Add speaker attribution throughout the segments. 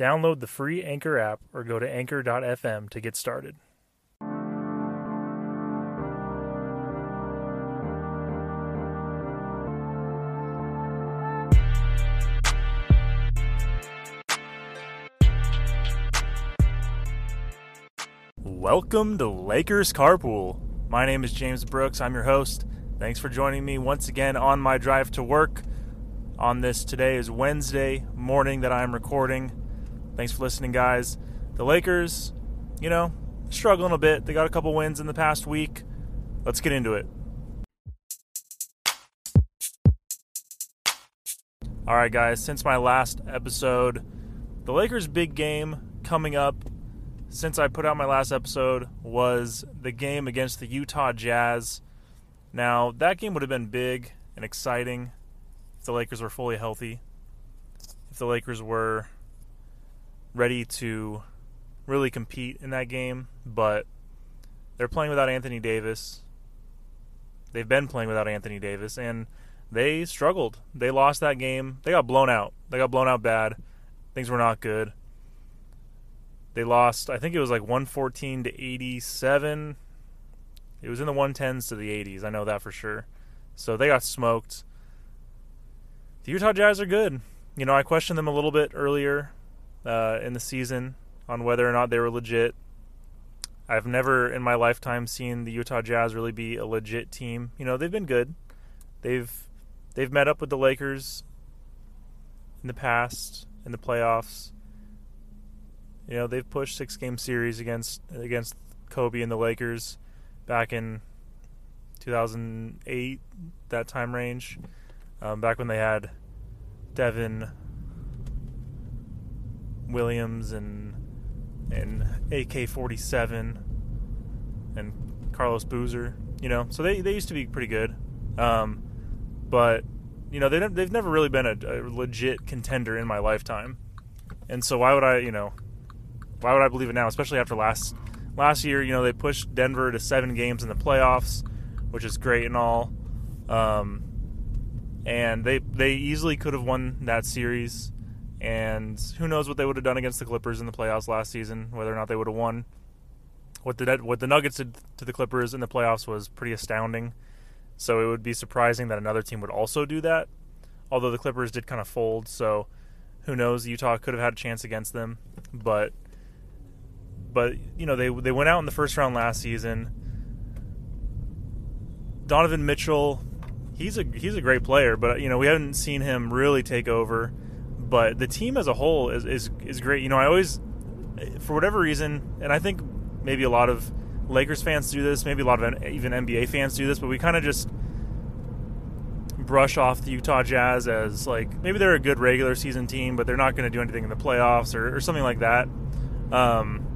Speaker 1: Download the free Anchor app or go to anchor.fm to get started. Welcome to Lakers Carpool. My name is James Brooks. I'm your host. Thanks for joining me once again on my drive to work. On this today is Wednesday morning that I'm recording. Thanks for listening, guys. The Lakers, you know, struggling a bit. They got a couple wins in the past week. Let's get into it. All right, guys, since my last episode, the Lakers' big game coming up since I put out my last episode was the game against the Utah Jazz. Now, that game would have been big and exciting if the Lakers were fully healthy, if the Lakers were ready to really compete in that game, but they're playing without Anthony Davis. They've been playing without Anthony Davis, and they struggled. They lost that game. They got blown out. They got blown out bad. Things were not good. They lost, I think it was like 114 to 87. It was in the 110s to the 80s. I know that for sure. So they got smoked. The Utah Jazz are good. You know, I questioned them a little bit earlier uh, in the season on whether or not they were legit. I've never in my lifetime seen the Utah Jazz really be a legit team. You know, they've been good. They've they've met up with the Lakers in the past in the playoffs. You know, they've pushed six game series against against Kobe and the Lakers back in 2008, that time range, um, back when they had Deron Williams and and AK-47 and Carlos Boozer. You know, so they they used to be pretty good, um, but you know they they've never really been a, a legit contender in my lifetime, and so why would I you know why would I believe it now, especially after last last year? You know, they pushed Denver to seven games in the playoffs, which is great and all. Um, and they they easily could have won that series. And who knows what they would have done against the Clippers in the playoffs last season? Whether or not they would have won. What the what the Nuggets did to the Clippers in the playoffs was pretty astounding. So it would be surprising that another team would also do that. Although the Clippers did kind of fold, so who knows? Utah could have had a chance against them, but but you know they they went out in the first round last season. Donovan Mitchell, he's a he's a great player, but you know we haven't seen him really take over. But the team as a whole is is is great. You know I always, for whatever reason, and I think maybe a lot of Lakers fans do this, maybe a lot of even NBA fans do this, but we kind of just brush off the Utah Jazz as like maybe they're a good regular season team, but they're not going to do anything in the playoffs or, or something like that. Um,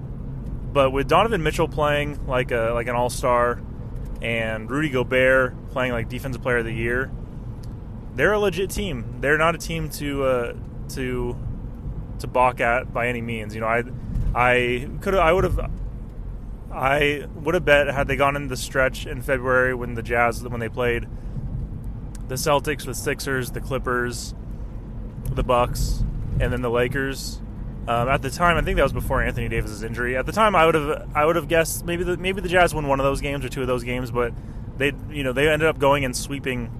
Speaker 1: but with Donovan Mitchell playing like a like an all star, and Rudy Gobert playing like defensive player of the year, they're a legit team. They're not a team to uh, to to balk at by any means. You know, I I could I would have I would have bet had they gone in the stretch in February when the Jazz when they played the Celtics, the Sixers, the Clippers, the Bucks, and then the Lakers. Um, at the time, I think that was before Anthony Davis's injury. At the time, I would have I would have guessed maybe the maybe the Jazz won one of those games or two of those games, but they you know they ended up going and sweeping.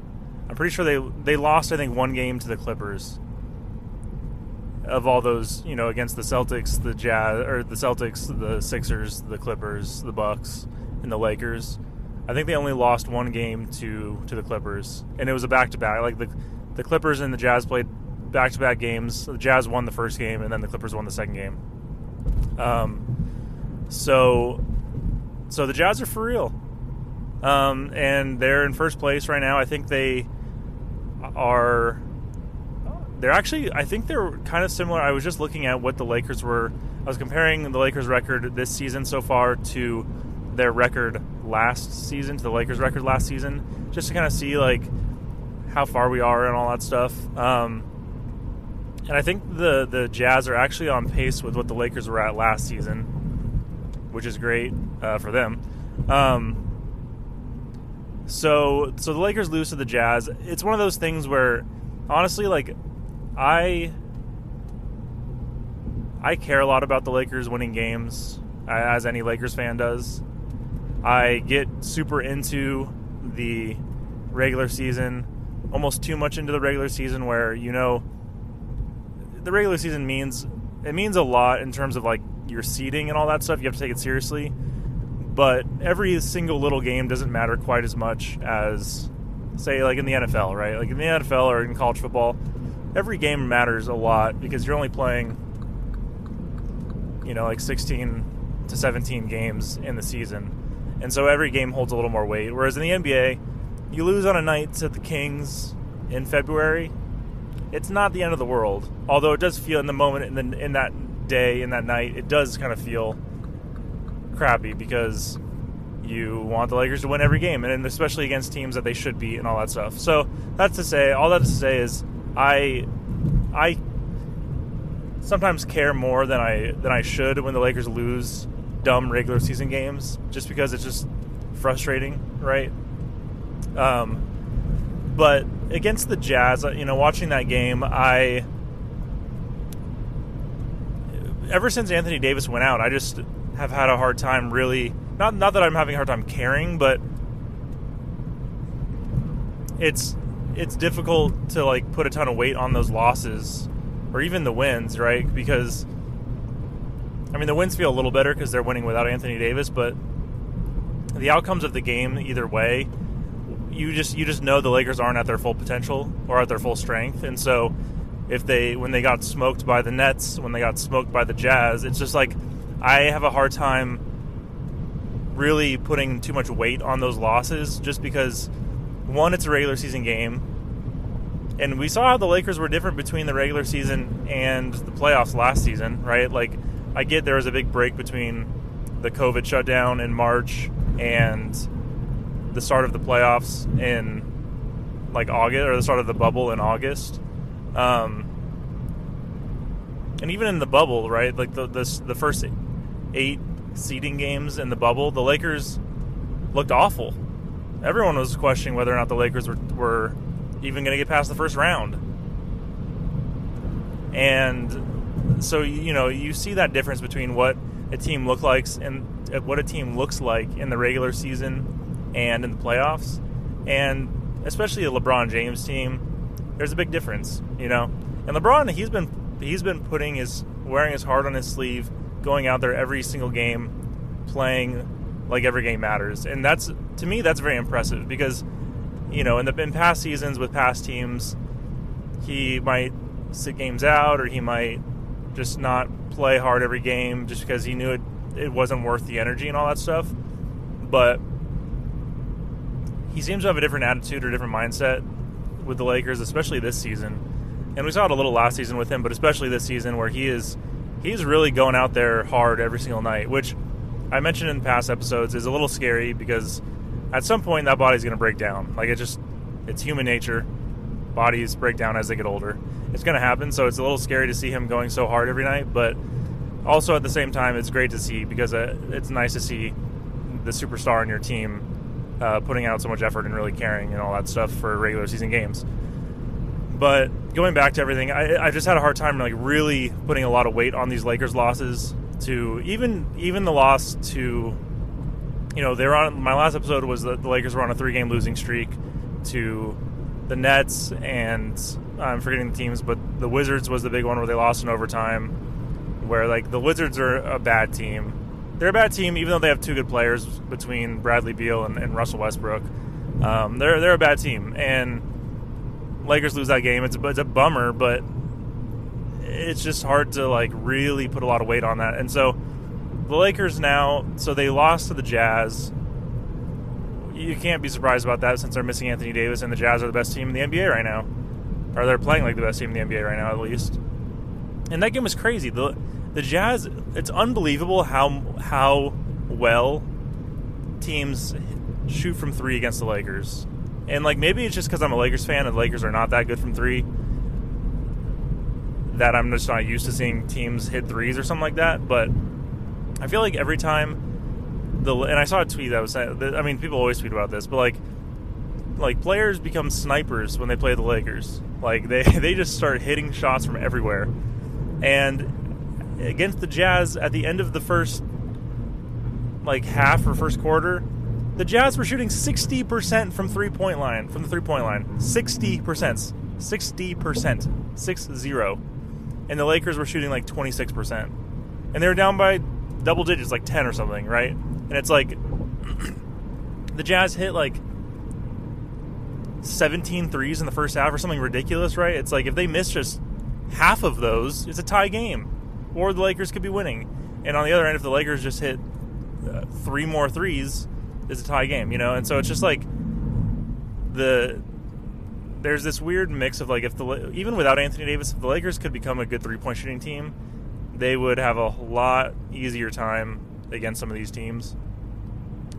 Speaker 1: I'm pretty sure they they lost I think one game to the Clippers. Of all those, you know, against the Celtics, the Jazz or the Celtics, the Sixers, the Clippers, the Bucks, and the Lakers. I think they only lost one game to to the Clippers, and it was a back to back. Like the the Clippers and the Jazz played back to back games. The Jazz won the first game, and then the Clippers won the second game. Um, so, so the Jazz are for real, um, and they're in first place right now. I think they are. They're actually. I think they're kind of similar. I was just looking at what the Lakers were I was comparing the Lakers record this season so far to their record last season, to the Lakers record last season, just to kind of see like how far we are and all that stuff. Um, and I think the the Jazz are actually on pace with what the Lakers were at last season, which is great uh, for them. Um, so so the Lakers lose to the Jazz. It's one of those things where honestly, like I I care a lot about the Lakers winning games, as any Lakers fan does. I get super into the regular season, almost too much into the regular season, where you know the regular season means it means a lot in terms of like your seeding and all that stuff. You have to take it seriously, but every single little game doesn't matter quite as much as say like in the NFL, right? Like in the NFL or in college football, every game matters a lot because you're only playing you know like 16 to 17 games in the season. And so every game holds a little more weight. Whereas in the NBA, you lose on a night to the Kings in February, it's not the end of the world. Although it does feel in the moment, in, the, in that day, in that night, it does kind of feel crappy because you want the Lakers to win every game, and especially against teams that they should beat and all that stuff. So that's to say, all that to say is, I, I sometimes care more than I than I should when the Lakers lose dumb regular season games, just because it's just frustrating, right? Um, but against the Jazz, uh, you know, watching that game, I ever since Anthony Davis went out, I just have had a hard time really not not that I'm having a hard time caring, but it's it's difficult to like put a ton of weight on those losses or even the wins, right? Because I mean, the wins feel a little better because they're winning without Anthony Davis, but the outcomes of the game either way, you just you just know the Lakers aren't at their full potential or at their full strength, and so if they when they got smoked by the Nets, when they got smoked by the Jazz, it's just like I have a hard time really putting too much weight on those losses just because one it's a regular season game and we saw how the Lakers were different between the regular season and the playoffs last season, right? Like I get there was a big break between the COVID shutdown in March and the start of the playoffs in like August or the start of the bubble in August. Um, and even in the bubble, right? Like the this, the first eight seeding games in the bubble, the Lakers looked awful. Everyone was questioning whether or not the Lakers were, were even going to get past the first round. And so you know you see that difference between what a team looks like and uh, what a team looks like in the regular season and in the playoffs, and especially a LeBron James team. There's a big difference, you know. And LeBron, he's been he's been putting his wearing his heart on his sleeve, going out there every single game, playing like every game matters, and that's to me that's very impressive because you know in the in past seasons with past teams, he might sit games out or he might just not play hard every game just because he knew it it wasn't worth the energy and all that stuff. But he seems to have a different attitude or different mindset with the Lakers, especially this season. And we saw it a little last season with him, but especially this season where he is he's really going out there hard every single night, which I mentioned in past episodes is a little scary because at some point that body's going to break down. Like it just it's human nature. Bodies break down as they get older it's going to happen. So it's a little scary to see him going so hard every night, but also at the same time, it's great to see because uh, it's nice to see the superstar in your team uh, putting out so much effort and really caring and all that stuff for regular season games. But going back to everything, I, I just had a hard time like really putting a lot of weight on these Lakers losses. To even even the loss to, you know, they're on my last episode was that the Lakers were on a three game losing streak to the Nets and I'm forgetting the teams, but the Wizards was the big one where they lost in overtime. Where like the Wizards are a bad team. They're a bad team, even though they have two good players between Bradley Beal and, and Russell Westbrook. Um, they're they're a bad team, and Lakers lose that game. It's a, it's a bummer, but it's just hard to like really put a lot of weight on that. And so the Lakers now, so they lost to the Jazz. You can't be surprised about that since they're missing Anthony Davis, and the Jazz are the best team in the NBA right now or they're playing like the best team in the NBA right now, at least. And that game was crazy. The the Jazz. It's unbelievable how how well teams shoot from three against the Lakers. And like maybe it's just because I'm a Lakers fan and the Lakers are not that good from three that I'm just not used to seeing teams hit threes or something like that. But I feel like every time the and I saw a tweet that was I mean people always tweet about this, but like like players become snipers when they play the Lakers. Like they they just start hitting shots from everywhere. And against the Jazz at the end of the first like half or first quarter, the Jazz were shooting 60% from three point line, from the three point line. 60%. 60%. 6 0. And the Lakers were shooting like 26%. And they were down by double digits, like 10 or something, right? And it's like the Jazz hit like 17 threes in the first half or something ridiculous, right? It's like if they miss just half of those, it's a tie game. Or the Lakers could be winning. And on the other end, if the Lakers just hit uh, three more threes, it's a tie game, you know. And so it's just like the there's this weird mix of like if the even without Anthony Davis, if the Lakers could become a good three point shooting team, they would have a lot easier time against some of these teams.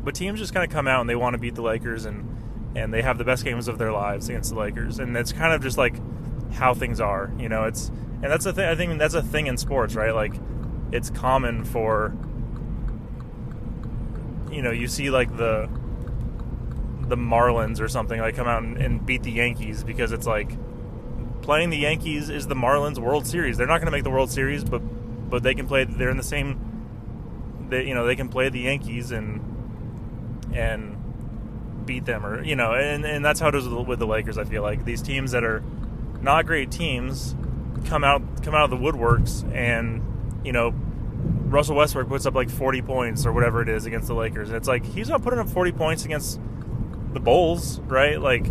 Speaker 1: But teams just kind of come out and they want to beat the Lakers and and they have the best games of their lives against the Lakers, and it's kind of just like how things are, you know. It's and that's the thing. I think that's a thing in sports, right? Like it's common for you know you see like the the Marlins or something like come out and, and beat the Yankees because it's like playing the Yankees is the Marlins World Series. They're not going to make the World Series, but but they can play. They're in the same. They you know they can play the Yankees and and beat them or you know and and that's how it is with the Lakers. I feel like these teams that are not great teams come out come out of the woodworks and you know Russell Westbrook puts up like 40 points or whatever it is against the Lakers. And it's like he's not putting up 40 points against the Bulls, right? Like,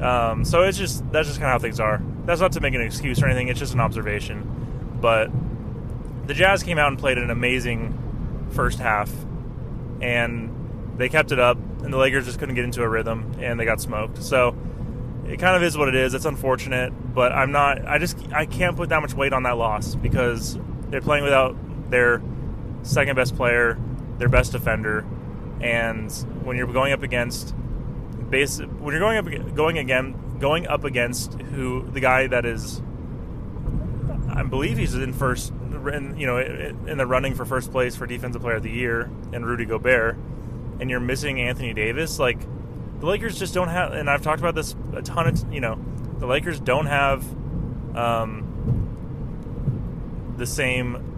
Speaker 1: um, so it's just that's just kind of how things are. That's not to make an excuse or anything. It's just an observation. But the Jazz came out and played an amazing first half, and they kept it up, and the Lakers just couldn't get into a rhythm, and they got smoked. So it kind of is what it is. It's unfortunate, but I'm not. I just I can't put that much weight on that loss because they're playing without their second best player, their best defender, and when you're going up against base when you're going up going again going up against who the guy that is I believe he's in first in, you know in the running for first place for defensive player of the year and Rudy Gobert and you're missing Anthony Davis like the Lakers just don't have and I've talked about this a ton of you know the Lakers don't have um, the same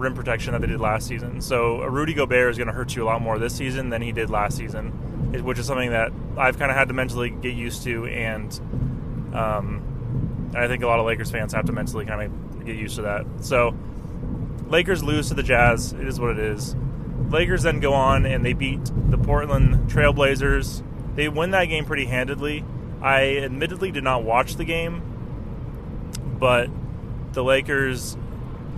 Speaker 1: rim protection that they did last season. So a Rudy Gobert is going to hurt you a lot more this season than he did last season, which is something that I've kind of had to mentally get used to, and um, I think a lot of Lakers fans have to mentally kind of get used to that. So Lakers lose to the Jazz. It is what it is. Lakers then go on and they beat the Portland Trailblazers. They win that game pretty handedly. I admittedly did not watch the game, but the Lakers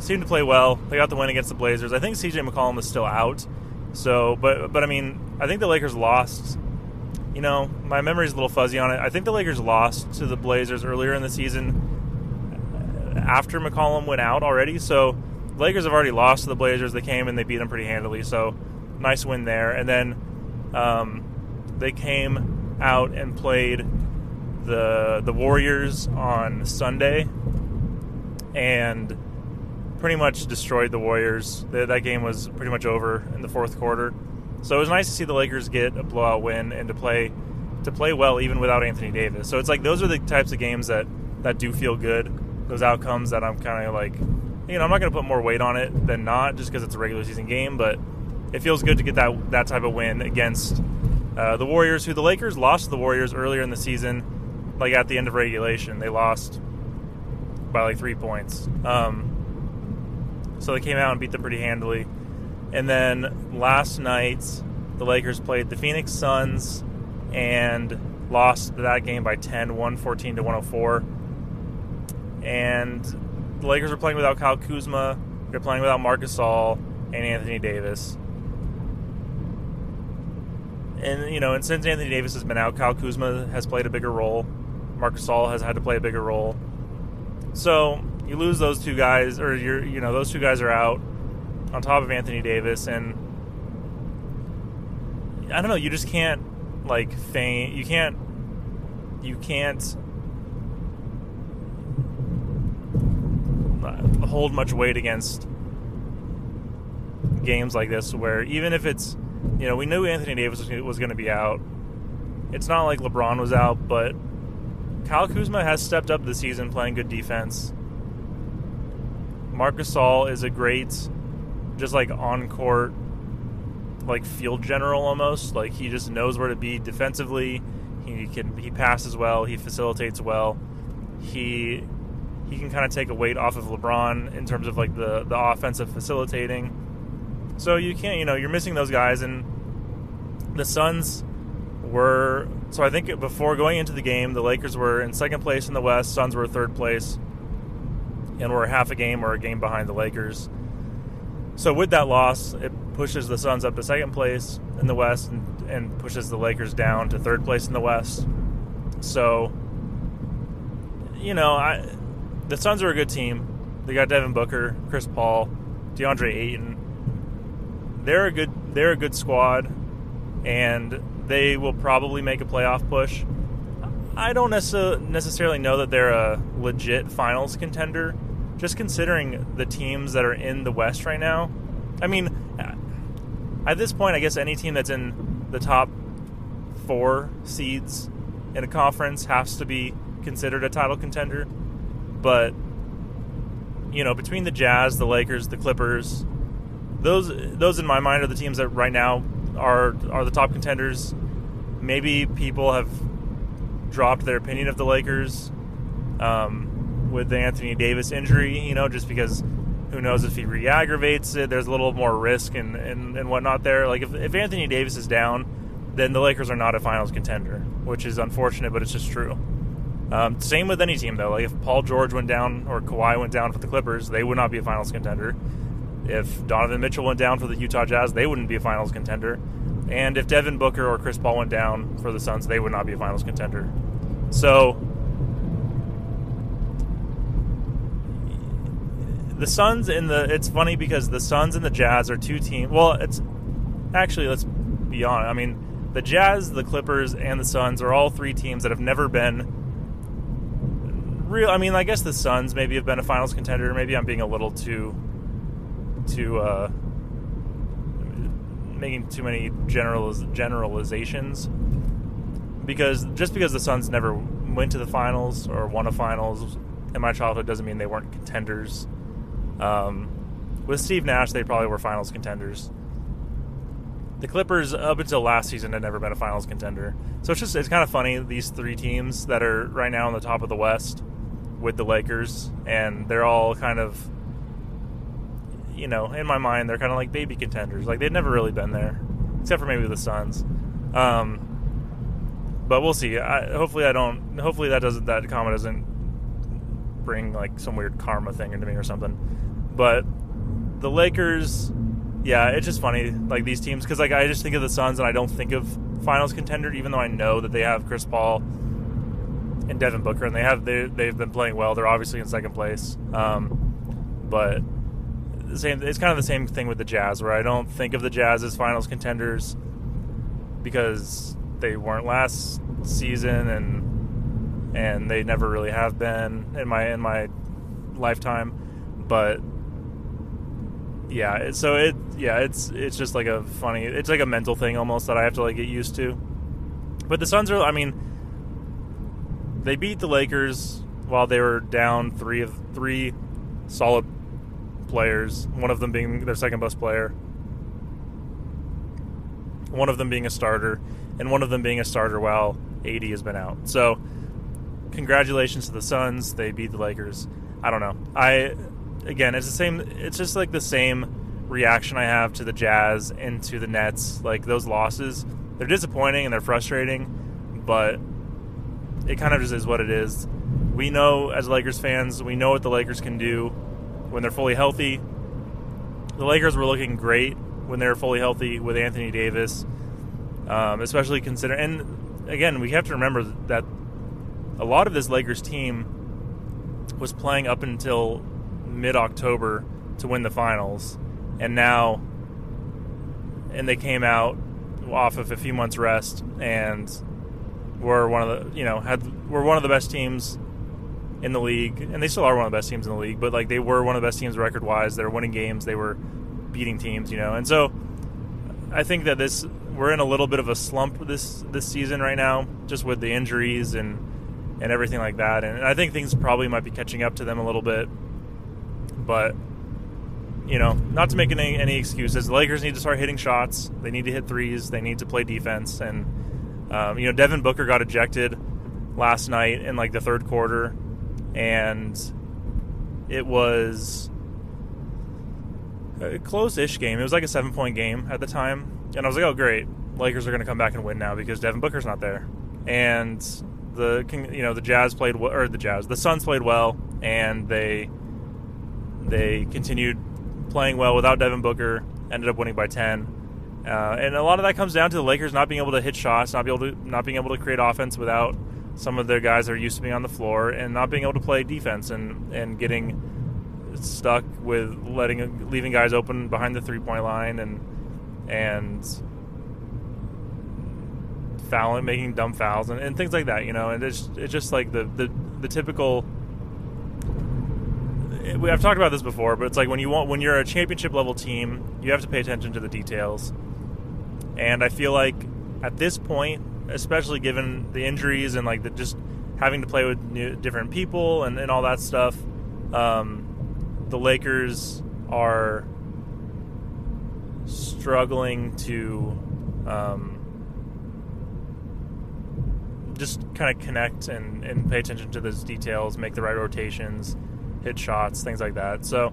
Speaker 1: seemed to play well. They got the win against the Blazers. I think CJ McCollum is still out. So, but but I mean, I think the Lakers lost. You know, my memory's a little fuzzy on it. I think the Lakers lost to the Blazers earlier in the season after McCollum went out already. So, Lakers have already lost to the Blazers. They came and they beat them pretty handily. So, nice win there. And then um, they came out and played the the Warriors on Sunday, and pretty much destroyed the Warriors. That game was pretty much over in the fourth quarter. So it was nice to see the Lakers get a blowout win and to play to play well even without Anthony Davis. So it's like those are the types of games that that do feel good. Those outcomes that I'm kind of like, you know, I'm not going to put more weight on it than not just because it's a regular season game, but it feels good to get that that type of win against uh, the Warriors, who the Lakers lost to the Warriors earlier in the season, like at the end of regulation. They lost by like three points. Um, so they came out and beat them pretty handily. And then last night, the Lakers played the Phoenix Suns and lost that game by 10, 114 to 104. And the Lakers are playing without Kyle Kuzma. They're playing without Marc Gasol and Anthony Davis. And you know, and since Anthony Davis has been out, Kyle Kuzma has played a bigger role. Marc Gasol has had to play a bigger role. So you lose those two guys, or you're you know those two guys are out on top of Anthony Davis, and I don't know. You just can't like feign. You can't. You can't hold much weight against games like this, where even if it's you know we knew Anthony Davis was going to be out. It's not like LeBron was out, but Kyle Kuzma has stepped up this season playing good defense. Marc Gasol is a great, just like on court, like field general almost. Like he just knows where to be defensively. He can he passes well. He facilitates well. He he can kind of take a weight off of LeBron in terms of like the the offensive facilitating. So you can't you know you're missing those guys and the Suns were so I think before going into the game the Lakers were in second place in the West. Suns were third place and we're half a game or a game behind the Lakers. So with that loss, it pushes the Suns up to second place in the West and, and pushes the Lakers down to third place in the West. So, you know, I the Suns are a good team. They got Devin Booker, Chris Paul, DeAndre Ayton. They're a good they're a good squad, and they will probably make a playoff push. I don't necessarily know that they're a legit finals contender, just considering the teams that are in the West right now. I mean, at this point, I guess any team that's in the top four seeds in a conference has to be considered a title contender. But, you know, between the Jazz, the Lakers, the Clippers, those those in my mind are the teams that right now are are the top contenders. Maybe people have dropped their opinion of the Lakers um, with the Anthony Davis injury, you know, just because who knows if he re-aggravates it. There's a little more risk and, and, and whatnot there. Like if, if Anthony Davis is down, then the Lakers are not a finals contender, which is unfortunate, but it's just true. Um, same with any team though. Like if Paul George went down or Kawhi went down for the Clippers, they would not be a finals contender. If Donovan Mitchell went down for the Utah Jazz, they wouldn't be a finals contender. And if Devin Booker or Chris Paul went down for the Suns, they would not be a finals contender. So the Suns and the it's funny because the Suns and the Jazz are two teams. Well, it's actually let's be honest. I mean, the Jazz, the Clippers, and the Suns are all three teams that have never been real. I mean, I guess the Suns maybe have been a finals contender. Maybe I'm being a little too too uh, making too many generaliz- generalizations because just because the Suns never went to the finals or won a finals in my childhood doesn't mean they weren't contenders. Um, with Steve Nash, they probably were finals contenders. The Clippers, up until last season, had never been a finals contender. So it's just it's kind of funny these three teams that are right now on the top of the West with the Lakers, and they're all kind of you know, in my mind, they're kind of like baby contenders. Like they've never really been there, except for maybe the Suns. Um, but we'll see. I, hopefully, I don't. Hopefully, that doesn't. That comment doesn't bring like some weird karma thing into me or something. But the Lakers, yeah, it's just funny. Like these teams, because like I just think of the Suns and I don't think of Finals contender, even though I know that they have Chris Paul and Devin Booker, and they have they they've been playing well. They're obviously in second place, um, but the same. It's kind of the same thing with the Jazz, where I don't think of the Jazz as finals contenders because they weren't last season, and and they never really have been in my in my lifetime. But yeah, so it yeah, it's it's just like a funny, it's like a mental thing almost that I have to like get used to. But the Suns are, I mean, they beat the Lakers while they were down three of three solid players, one of them being their second best player, one of them being a starter, and one of them being a starter while AD has been out. So, congratulations to the Suns. They beat the Lakers. I don't know. I again, it's the same. It's just like the same reaction I have to the Jazz and to the Nets. Like those losses, they're disappointing and they're frustrating, but it kind of just is what it is. We know as Lakers fans, we know what the Lakers can do when they're fully healthy. The Lakers were looking great when they were fully healthy with Anthony Davis, um, especially considering. And again, we have to remember that a lot of this Lakers team was playing up until mid October to win the finals, and now, and they came out off of a few months rest and were one of the you know had were one of the best teams in the league, and they still are one of the best teams in the league. But like they were one of the best teams record wise. They were winning games. They were beating teams, you know. And so I think that this we're in a little bit of a slump this this season right now, just with the injuries and and everything like that. And I think things probably might be catching up to them a little bit. But you know, not to make any, any excuses. The Lakers need to start hitting shots. They need to hit threes. They need to play defense. And um, you know, Devin Booker got ejected last night in like the third quarter, and it was a close-ish game. It was like a seven-point game at the time, and I was like, "Oh, great! Lakers are going to come back and win now because Devin Booker's not there." And the you know the Jazz played or the Jazz, the Suns played well, and they they continued playing well without Devin Booker. Ended up winning by ten, uh, and a lot of that comes down to the Lakers not being able to hit shots, not be able to not being able to create offense without some of their guys that are used to being on the floor, and not being able to play defense and and getting stuck with letting leaving guys open behind the three point line and and fouling, making dumb fouls and, and things like that. You know, and it's it's just like the the, the typical. I've talked about this before, but it's like when you want when you're a championship level team, you have to pay attention to the details. And I feel like at this point, especially given the injuries and like the just having to play with new, different people and, and all that stuff, um, the Lakers are struggling to um, just kind of connect and, and pay attention to those details, make the right rotations, hit shots, things like that. So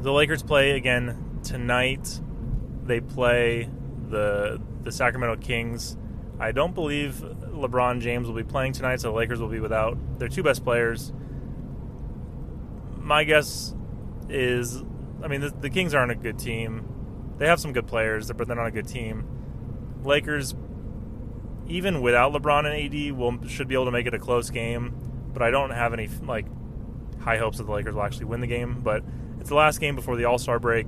Speaker 1: the Lakers play again tonight. They play the the Sacramento Kings. I don't believe LeBron James will be playing tonight, so the Lakers will be without their two best players my guess is, I mean, the, the, Kings aren't a good team. They have some good players, but they're not a good team. Lakers, even without LeBron and AD, will should be able to make it a close game. But I don't have any like high hopes that the Lakers will actually win the game. But it's the last game before the All Star break,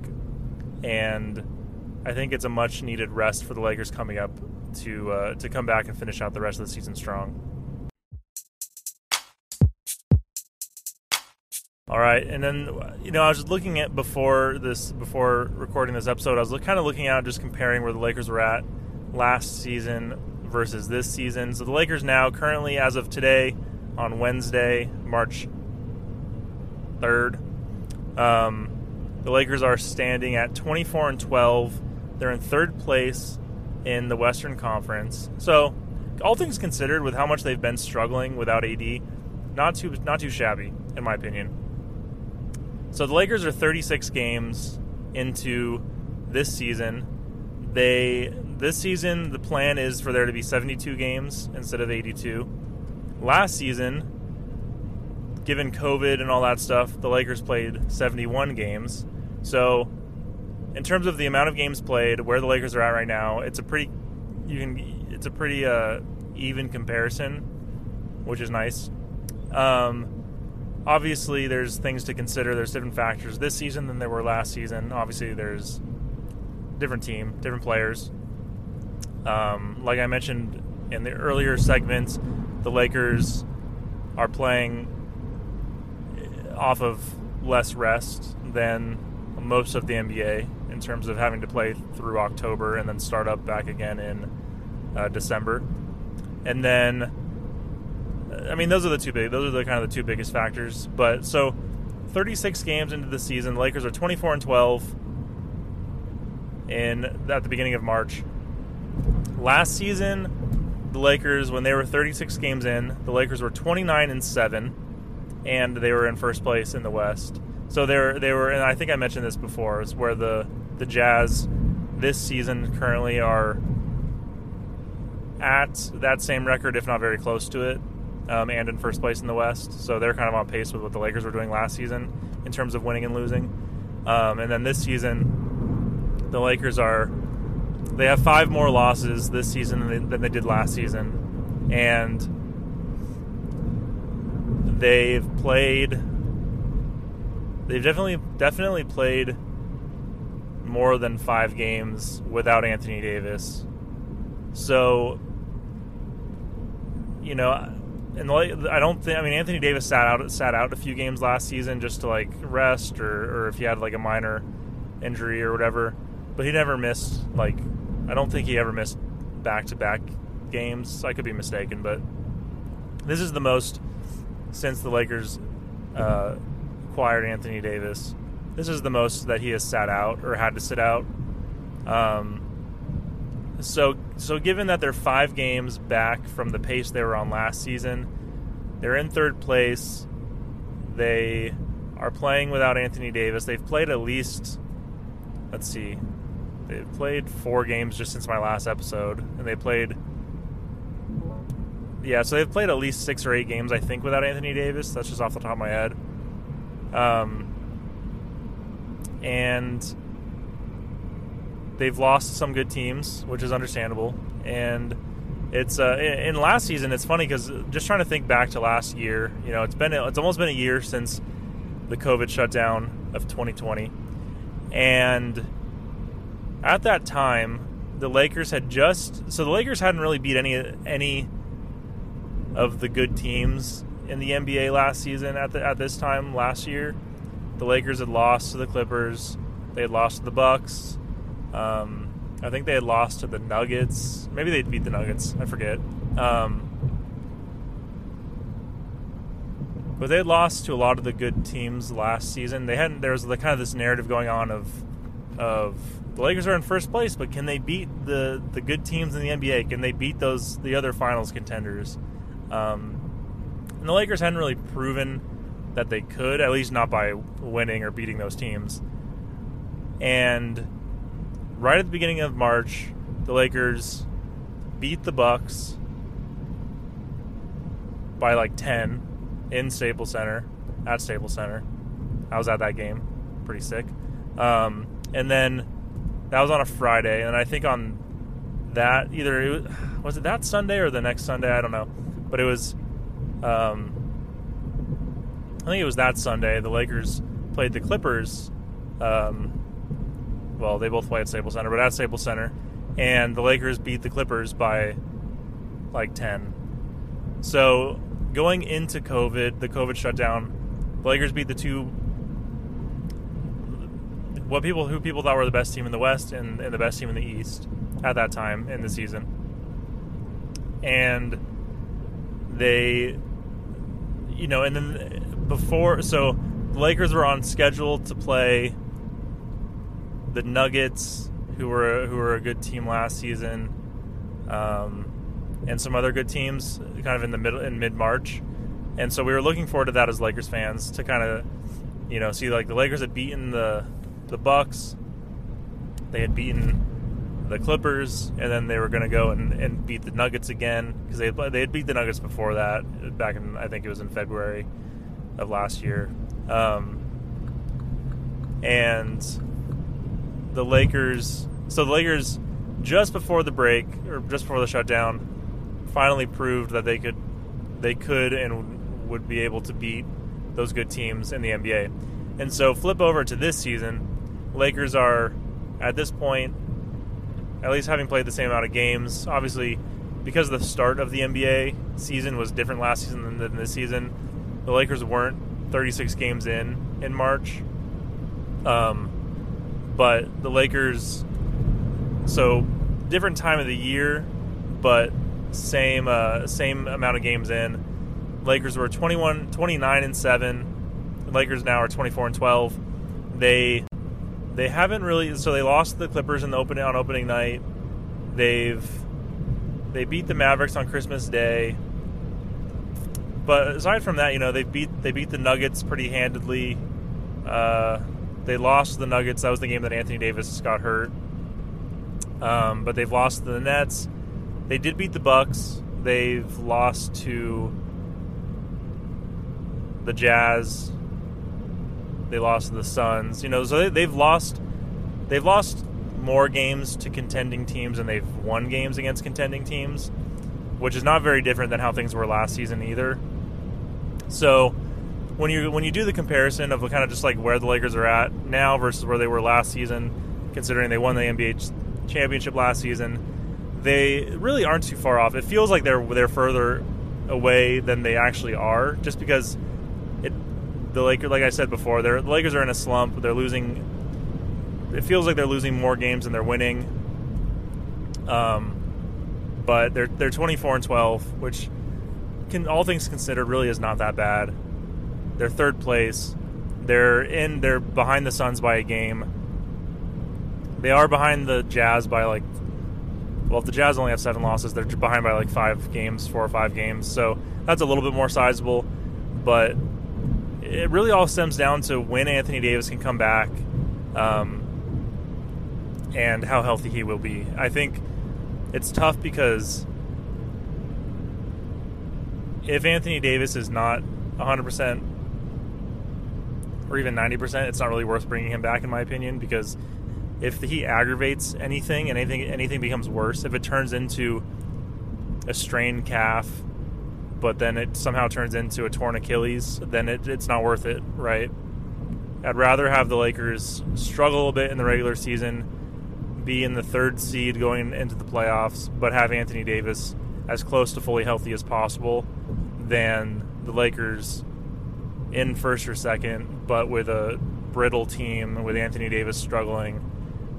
Speaker 1: and I think it's a much needed rest for the Lakers coming up to uh, to come back and finish out the rest of the season strong. All right, and then you know I was looking at before this before recording this episode, I was kind of looking out just comparing where the Lakers were at last season versus this season. So the Lakers now currently, as of today, on Wednesday, March third, um, the Lakers are standing at 24 and 12. They're in third place in the Western Conference. So, all things considered, with how much they've been struggling without AD, not too not too shabby in my opinion. So the Lakers are 36 games into this season. They this season the plan is for there to be 72 games instead of 82. Last season, given COVID and all that stuff, the Lakers played 71 games. So in terms of the amount of games played, where the Lakers are at right now, it's a pretty you can it's a pretty uh, even comparison, which is nice. Um, obviously there's things to consider. There's different factors this season than there were last season. Obviously, there's different team, different players. Um, like I mentioned in the earlier segments, the Lakers are playing off of less rest than most of the NBA in terms of having to play through October and then start up back again in uh, December. And then I mean, those are the two big. Those are the kind of the two biggest factors. But so, 36 games into the season, Lakers are 24 and 12 in at the beginning of March. Last season, the Lakers, when they were 36 games in, the Lakers were 29 and seven, and they were in first place in the West. So they were, they were, and I think I mentioned this before, is where the the Jazz this season currently are at that same record, if not very close to it um, and in first place in the West. So they're kind of on pace with what the Lakers were doing last season in terms of winning and losing. Um, and then this season, the Lakers are they have five more losses this season than they, than they did last season, and they've played. They've definitely definitely played more than five games without Anthony Davis. So, you know, and I don't think. I mean, Anthony Davis sat out sat out a few games last season just to like rest, or or if he had like a minor injury or whatever. But he never missed like. I don't think he ever missed back to back games. I could be mistaken, but this is the most since the Lakers uh, acquired Anthony Davis. This is the most that he has sat out or had to sit out. Um, so, so given that they're five games back from the pace they were on last season, they're in third place. They are playing without Anthony Davis. They've played at least, let's see, they've played four games just since my last episode, and they played yeah, so they've played at least six or eight games, I think, without Anthony Davis. That's just off the top of my head. Um, and they've lost some good teams, which is understandable. And it's uh, in last season, it's funny because just trying to think back to last year, you know, it's been it's almost been a year since the COVID shutdown of 2020, and at that time, the Lakers had just so the Lakers hadn't really beat any any of the good teams in the NBA last season at the, at this time last year. The Lakers had lost to the Clippers. They had lost to the Bucks. Um, I think they had lost to the Nuggets. Maybe they'd beat the Nuggets. I forget. Um, but they had lost to a lot of the good teams last season. They hadn't. There was the kind of this narrative going on of of the Lakers are in first place, but can they beat the the good teams in the NBA? Can they beat those the other finals contenders? Um, and the Lakers hadn't really proven that they could, at least not by winning or beating those teams. And right at the beginning of March, the Lakers beat the Bucks by like 10 in Staples Center, at Staples Center. I was at that game. Pretty sick. Um, and then that was on a Friday, and I think on that either it was, was it that Sunday or the next Sunday, I don't know but it was, um, I think it was that Sunday. The Lakers played the Clippers. Um, well, they both play at Staples Center, but at Staples Center, and the Lakers beat the Clippers by like ten. So going into COVID, the COVID shutdown, the Lakers beat the two what people who people thought were the best team in the West and, and the best team in the East at that time in the season. And they, you know, and then before, so the Lakers were on schedule to play the Nuggets, who were who were a good team last season, um, and some other good teams, kind of in the middle in mid March, and so we were looking forward to that as Lakers fans to kind of, you know, see like the Lakers had beaten the the Bucks, they had beaten the Clippers, and then they were going to go and, and beat the Nuggets again because they they had beat the Nuggets before that back in I think it was in February of last year, um, and the Lakers. So the Lakers just before the break or just before the shutdown finally proved that they could they could and would be able to beat those good teams in the NBA. And so flip over to this season, Lakers are at this point at least having played the same amount of games. Obviously, because the start of the NBA season was different last season than, this season, the Lakers weren't 36 games in in March. Um, but the Lakers, so different time of the year, but same uh, same amount of games in. Lakers were 21, 29 and seven. The Lakers now are 24 and 12. They they haven't really. So they lost the Clippers in the opening on opening night. They've they beat the Mavericks on Christmas Day. But aside from that, you know, they beat they beat the Nuggets pretty handedly. Uh, they lost the Nuggets. That was the game that Anthony Davis got hurt. Um, but they've lost the Nets. They did beat the Bucks. They've lost to the Jazz. They lost to the Suns. You know, so they, have lost. They've lost more games to contending teams than they've won games against contending teams, which is not very different than how things were last season either. So when you when you do the comparison of kind of just like where the Lakers are at now versus where they were last season, considering they won the NBA championship last season, they really aren't too far off. It feels like they're they're further away than they actually are, just because the Lakers, like I said before, the Lakers are in a slump. They're losing. It feels like they're losing more games than they're winning. Um, but they're they're 24 and 12, which can all things considered really is not that bad. They're third place. They're in. They're behind the Suns by a game. They are behind the Jazz by like. Well, if the Jazz only have seven losses, they're behind by like five games, four or five games. So that's a little bit more sizable. But it really all stems down to when Anthony Davis can come back, um, and how healthy he will be. I think it's tough because if Anthony Davis is not 100% or even 90%, it's not really worth bringing him back, in my opinion, because if he aggravates anything and anything anything becomes worse, if it turns into a strained calf, but then it somehow turns into a torn Achilles, then it, it's not worth it, right? I'd rather have the Lakers struggle a bit in the regular season, be in the third seed going into the playoffs, but have Anthony Davis as close to fully healthy as possible than the Lakers in first or second, but with a brittle team with Anthony Davis struggling,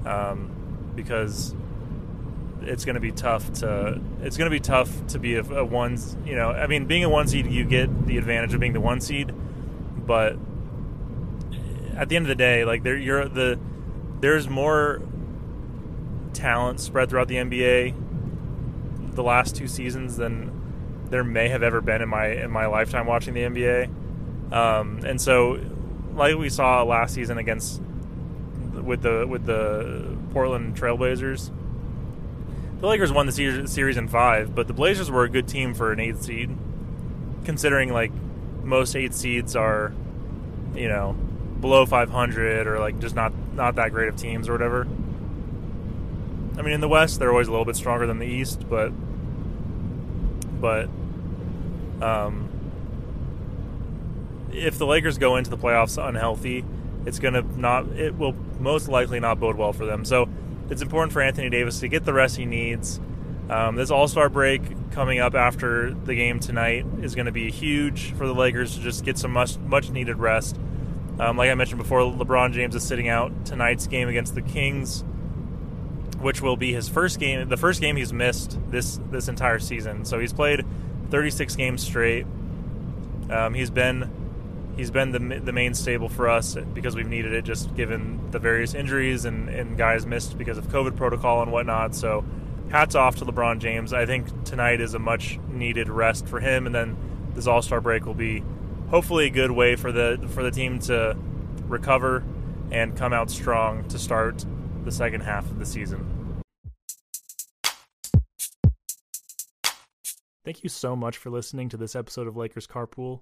Speaker 1: um, because it's going to be tough to it's going to be tough to be a, a one. You know, I mean, being a one seed, you get the advantage of being the one seed, but at the end of the day, like there, you're the there's more talent spread throughout the NBA the last two seasons than there may have ever been in my in my lifetime watching the NBA. Um, and so, like we saw last season against with the with the Portland Trailblazers, the Lakers won the series in five, but the Blazers were a good team for an eighth seed, considering like most eight seeds are, you know, below 500 or like just not not that great of teams or whatever. I mean, in the West, they're always a little bit stronger than the East, but but um, if the Lakers go into the playoffs unhealthy, it's going to not. It will most likely not bode well for them. So it's important for Anthony Davis to get the rest he needs. Um, this All Star break coming up after the game tonight is going to be huge for the Lakers to just get some much much needed rest. Um, like I mentioned before, LeBron James is sitting out tonight's game against the Kings, which will be his first game, the first game he's missed this this entire season. So he's played 36 games straight. Um, he's been he's been the the main stable for us because we've needed it, just given the various injuries and, and guys missed because of COVID protocol and whatnot. So, hats off to LeBron James. I think tonight is a much needed rest for him, and then this All Star break will be hopefully a good way for the for the team to recover and come out strong to start the second half of the season. Thank you so much for listening to this episode of Lakers Carpool.